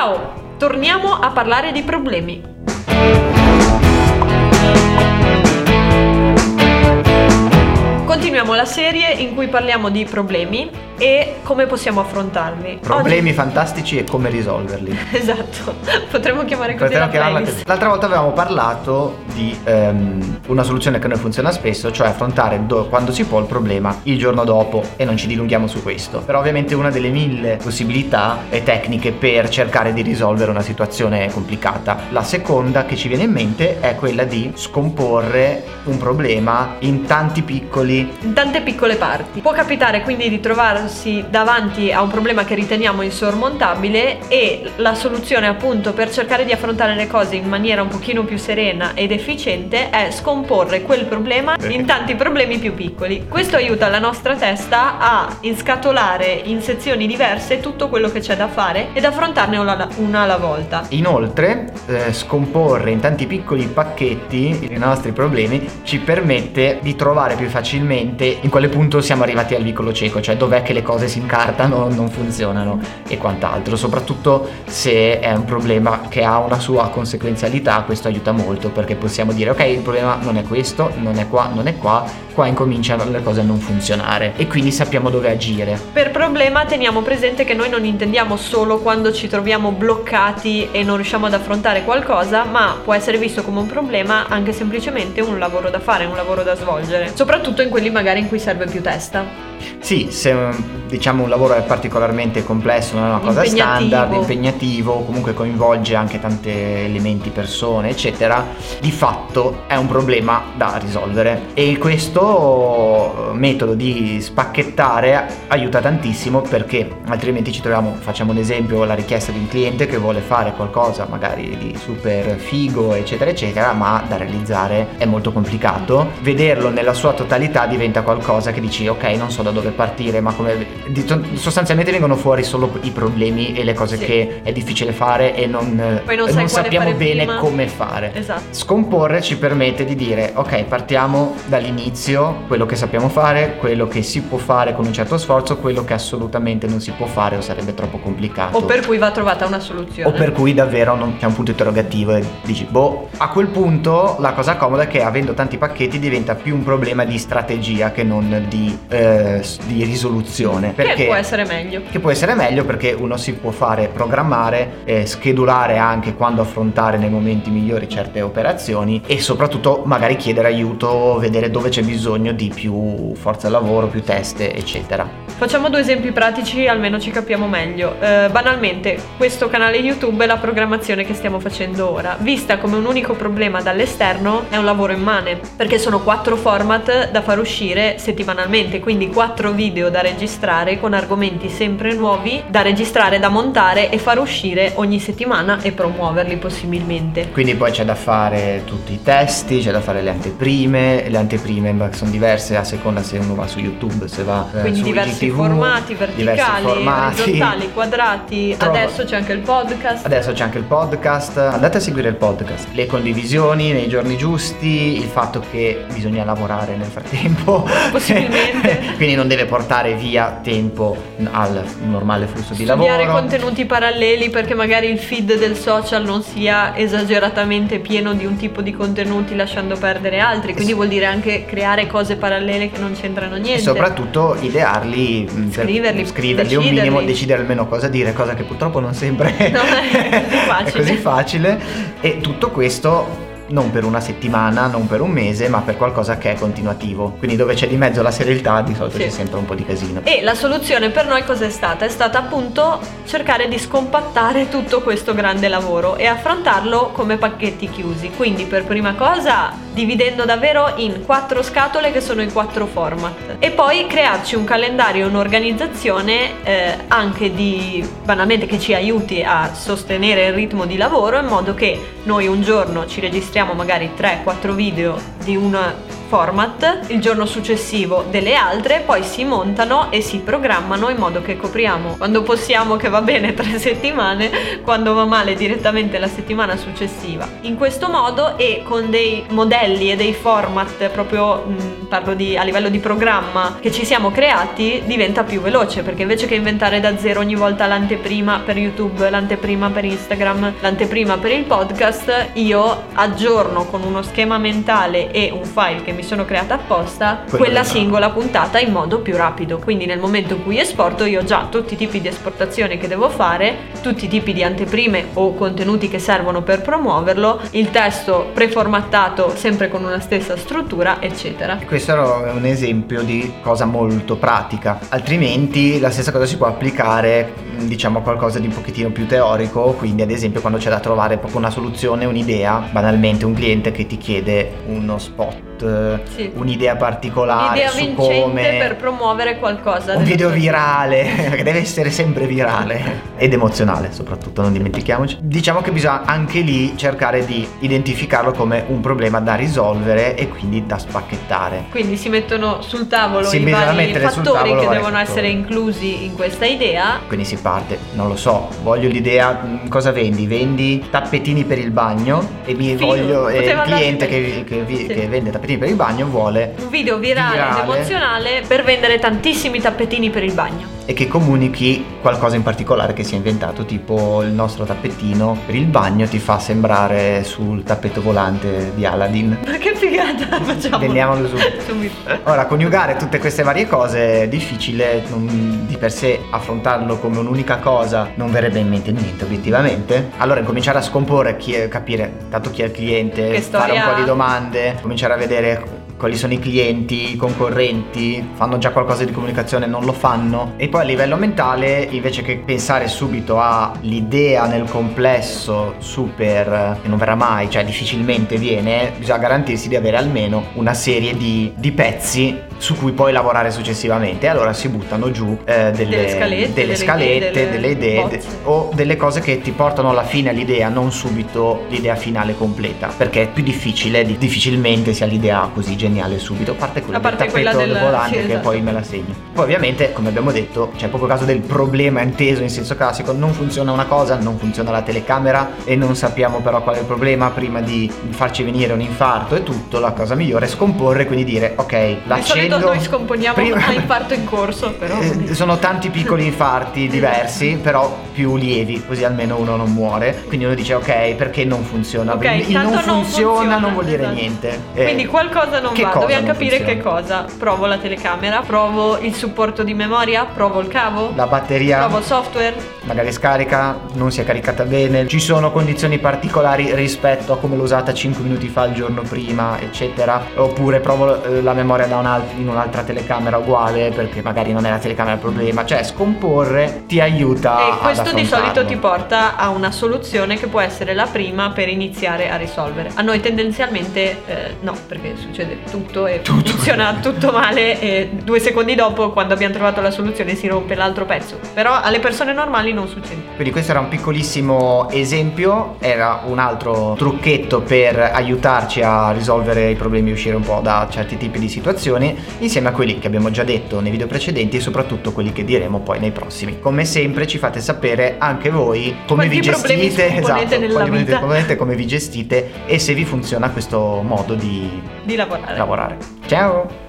Ciao, torniamo a parlare di problemi. Continuiamo la serie in cui parliamo di problemi e come possiamo affrontarli. Problemi Oggi... fantastici e come risolverli. Esatto, potremmo chiamare così potremmo la chiamarla così. L'altra volta avevamo parlato di um, una soluzione che a noi funziona spesso, cioè affrontare do- quando si può il problema il giorno dopo e non ci dilunghiamo su questo. Però ovviamente una delle mille possibilità e tecniche per cercare di risolvere una situazione complicata. La seconda che ci viene in mente è quella di scomporre un problema in tanti piccoli... In tante piccole parti. Può capitare quindi di trovare trovarsi davanti a un problema che riteniamo insormontabile e la soluzione appunto per cercare di affrontare le cose in maniera un pochino più serena ed efficiente è scomporre quel problema in tanti problemi più piccoli. Questo aiuta la nostra testa a inscatolare in sezioni diverse tutto quello che c'è da fare ed affrontarne una, una alla volta. Inoltre, eh, scomporre in tanti piccoli pacchetti i nostri problemi ci permette di trovare più facilmente in quale punto siamo arrivati al vicolo cieco, cioè dov'è che le cose si incartano, non funzionano e quant'altro, soprattutto se è un problema che ha una sua conseguenzialità, questo aiuta molto perché possiamo dire ok il problema non è questo, non è qua, non è qua, qua incominciano le cose a non funzionare e quindi sappiamo dove agire. Per problema teniamo presente che noi non intendiamo solo quando ci troviamo bloccati e non riusciamo ad affrontare qualcosa, ma può essere visto come un problema anche semplicemente un lavoro da fare, un lavoro da svolgere, soprattutto in quelli magari in cui serve più testa. Sì, se diciamo un lavoro è particolarmente complesso, non è una cosa standard, impegnativo, comunque coinvolge anche tanti elementi, persone, eccetera, di fatto è un problema da risolvere. E questo metodo di spacchettare aiuta tantissimo perché altrimenti ci troviamo, facciamo un esempio, la richiesta di un cliente che vuole fare qualcosa magari di super figo, eccetera, eccetera, ma da realizzare è molto complicato. Vederlo nella sua totalità diventa qualcosa che dici ok, non so da dove partire, ma come sostanzialmente vengono fuori solo i problemi e le cose sì. che è difficile fare e non, non, non sappiamo bene prima. come fare. Esatto. Scomporre ci permette di dire ok, partiamo dall'inizio, quello che sappiamo fare, quello che si può fare con un certo sforzo, quello che assolutamente non si può fare o sarebbe troppo complicato. O per cui va trovata una soluzione. O per cui davvero non c'è un punto interrogativo e dici boh, a quel punto la cosa comoda è che avendo tanti pacchetti diventa più un problema di strategia che non di eh, di risoluzione. Perché, che può essere meglio. Che può essere meglio perché uno si può fare programmare, eh, schedulare anche quando affrontare nei momenti migliori certe operazioni e soprattutto magari chiedere aiuto, vedere dove c'è bisogno di più forza lavoro, più teste, eccetera. Facciamo due esempi pratici, almeno ci capiamo meglio. Eh, banalmente, questo canale YouTube è la programmazione che stiamo facendo ora. Vista come un unico problema dall'esterno, è un lavoro immane, perché sono quattro format da far uscire settimanalmente, quindi quattro video da registrare con argomenti sempre nuovi, da registrare, da montare e far uscire ogni settimana e promuoverli possibilmente. Quindi poi c'è da fare tutti i testi, c'è da fare le anteprime, le anteprime sono diverse a seconda se uno va su YouTube, se va eh, quindi su diversi formati verticali, formati. orizzontali, quadrati. Trova. Adesso c'è anche il podcast. Adesso c'è anche il podcast. Andate a seguire il podcast. Le condivisioni nei giorni giusti, il fatto che bisogna lavorare nel frattempo. Possibilmente. Quindi non deve portare via tempo al normale flusso di lavoro. Studiare contenuti paralleli perché magari il feed del social non sia esageratamente pieno di un tipo di contenuti lasciando perdere altri. Quindi vuol dire anche creare cose parallele che non c'entrano niente. E soprattutto idearli Mm, scriverli, scriverli un minimo, decidere almeno cosa dire, cosa che purtroppo non sempre no, è, così è così facile. E tutto questo non per una settimana, non per un mese, ma per qualcosa che è continuativo. Quindi dove c'è di mezzo la serialità di solito sì. c'è sempre un po' di casino. E la soluzione per noi cos'è stata? È stata appunto cercare di scompattare tutto questo grande lavoro e affrontarlo come pacchetti chiusi. Quindi per prima cosa dividendo davvero in quattro scatole che sono i quattro format e poi crearci un calendario, un'organizzazione eh, anche di banalmente che ci aiuti a sostenere il ritmo di lavoro in modo che noi un giorno ci registriamo magari 3-4 video di una format, il giorno successivo delle altre, poi si montano e si programmano in modo che copriamo quando possiamo, che va bene, tre settimane, quando va male direttamente la settimana successiva. In questo modo e con dei modelli e dei format proprio mh, parlo di a livello di programma che ci siamo creati diventa più veloce perché invece che inventare da zero ogni volta l'anteprima per YouTube, l'anteprima per Instagram, l'anteprima per il podcast, io aggiorno con uno schema mentale e un file che mi sono creata apposta Quello quella singola puntata in modo più rapido. Quindi nel momento in cui esporto io ho già tutti i tipi di esportazione che devo fare, tutti i tipi di anteprime o contenuti che servono per promuoverlo, il testo preformattato sempre con una stessa struttura, eccetera. Questo era un esempio di cosa molto pratica, altrimenti la stessa cosa si può applicare diciamo a qualcosa di un pochettino più teorico, quindi ad esempio quando c'è da trovare proprio una soluzione, un'idea, banalmente un cliente che ti chiede uno spot sì. un'idea particolare Un'idea su come per promuovere qualcosa un video virale che deve essere sempre virale ed emozionale soprattutto non dimentichiamoci. Diciamo che bisogna anche lì cercare di identificarlo come un problema da risolvere e quindi da spacchettare. Quindi si mettono sul tavolo si i vari fattori che devono essere inclusi in questa idea. Quindi si parte non lo so voglio l'idea mm, cosa vendi? Vendi tappetini per il bagno e mi Figo, voglio e il cliente che, che, sì. che vende tappetini tappetini per il bagno vuole un video virale, virale. ed emozionale per vendere tantissimi tappetini per il bagno e che comunichi qualcosa in particolare che si è inventato, tipo il nostro tappetino per il bagno ti fa sembrare sul tappeto volante di Aladdin. Ma che figata, facciamo! Vendiamolo subito. Ora, coniugare tutte queste varie cose è difficile, non, di per sé affrontarlo come un'unica cosa non verrebbe in mente niente obiettivamente. Allora cominciare a scomporre, chi è, capire tanto chi è il cliente, fare un po' di domande, cominciare a vedere quali sono i clienti, i concorrenti, fanno già qualcosa di comunicazione, non lo fanno. E poi a livello mentale, invece che pensare subito all'idea nel complesso super, che non verrà mai, cioè difficilmente viene, bisogna garantirsi di avere almeno una serie di, di pezzi su cui puoi lavorare successivamente. E allora si buttano giù eh, delle, delle, scalette, delle, scalette, delle, delle idee de- o delle cose che ti portano alla fine all'idea, non subito l'idea finale completa, perché è più difficile, difficilmente si ha l'idea così geniale subito, a parte quella a parte del tappeto del volante sì, che esatto. poi me la segni. Poi ovviamente, come abbiamo detto, c'è proprio caso del problema inteso in senso classico, non funziona una cosa, non funziona la telecamera e non sappiamo però qual è il problema prima di farci venire un infarto e tutto, la cosa migliore è scomporre, quindi dire ok, l'accendo... Di noi scomponiamo prima... a infarto in corso, però... Eh, sono tanti piccoli infarti diversi, però più lievi, così almeno uno non muore. Quindi uno dice ok, perché non funziona? Okay, il non, non funziona, non vuol dire esatto. niente. Quindi eh, qualcosa non va, dobbiamo capire funziona? che cosa. Provo la telecamera, provo il supporto di memoria, provo il cavo, la batteria, provo il software. Magari scarica, non si è caricata bene, ci sono condizioni particolari rispetto a come l'ho usata 5 minuti fa il giorno prima, eccetera. Oppure provo eh, la memoria da un in un'altra telecamera uguale perché magari non è la telecamera il problema. Cioè, scomporre ti aiuta e questo di solito ti porta a una soluzione che può essere la prima per iniziare a risolvere. A noi tendenzialmente eh, no, perché succede tutto e tutto. funziona tutto male e due secondi dopo quando abbiamo trovato la soluzione si rompe l'altro pezzo. Però alle persone normali non succede. Quindi questo era un piccolissimo esempio, era un altro trucchetto per aiutarci a risolvere i problemi e uscire un po' da certi tipi di situazioni, insieme a quelli che abbiamo già detto nei video precedenti e soprattutto quelli che diremo poi nei prossimi. Come sempre ci fate sapere anche voi come Quanti vi gestite, esatto, vita. come vi gestite e se vi funziona questo modo di, di lavorare. lavorare. Ciao!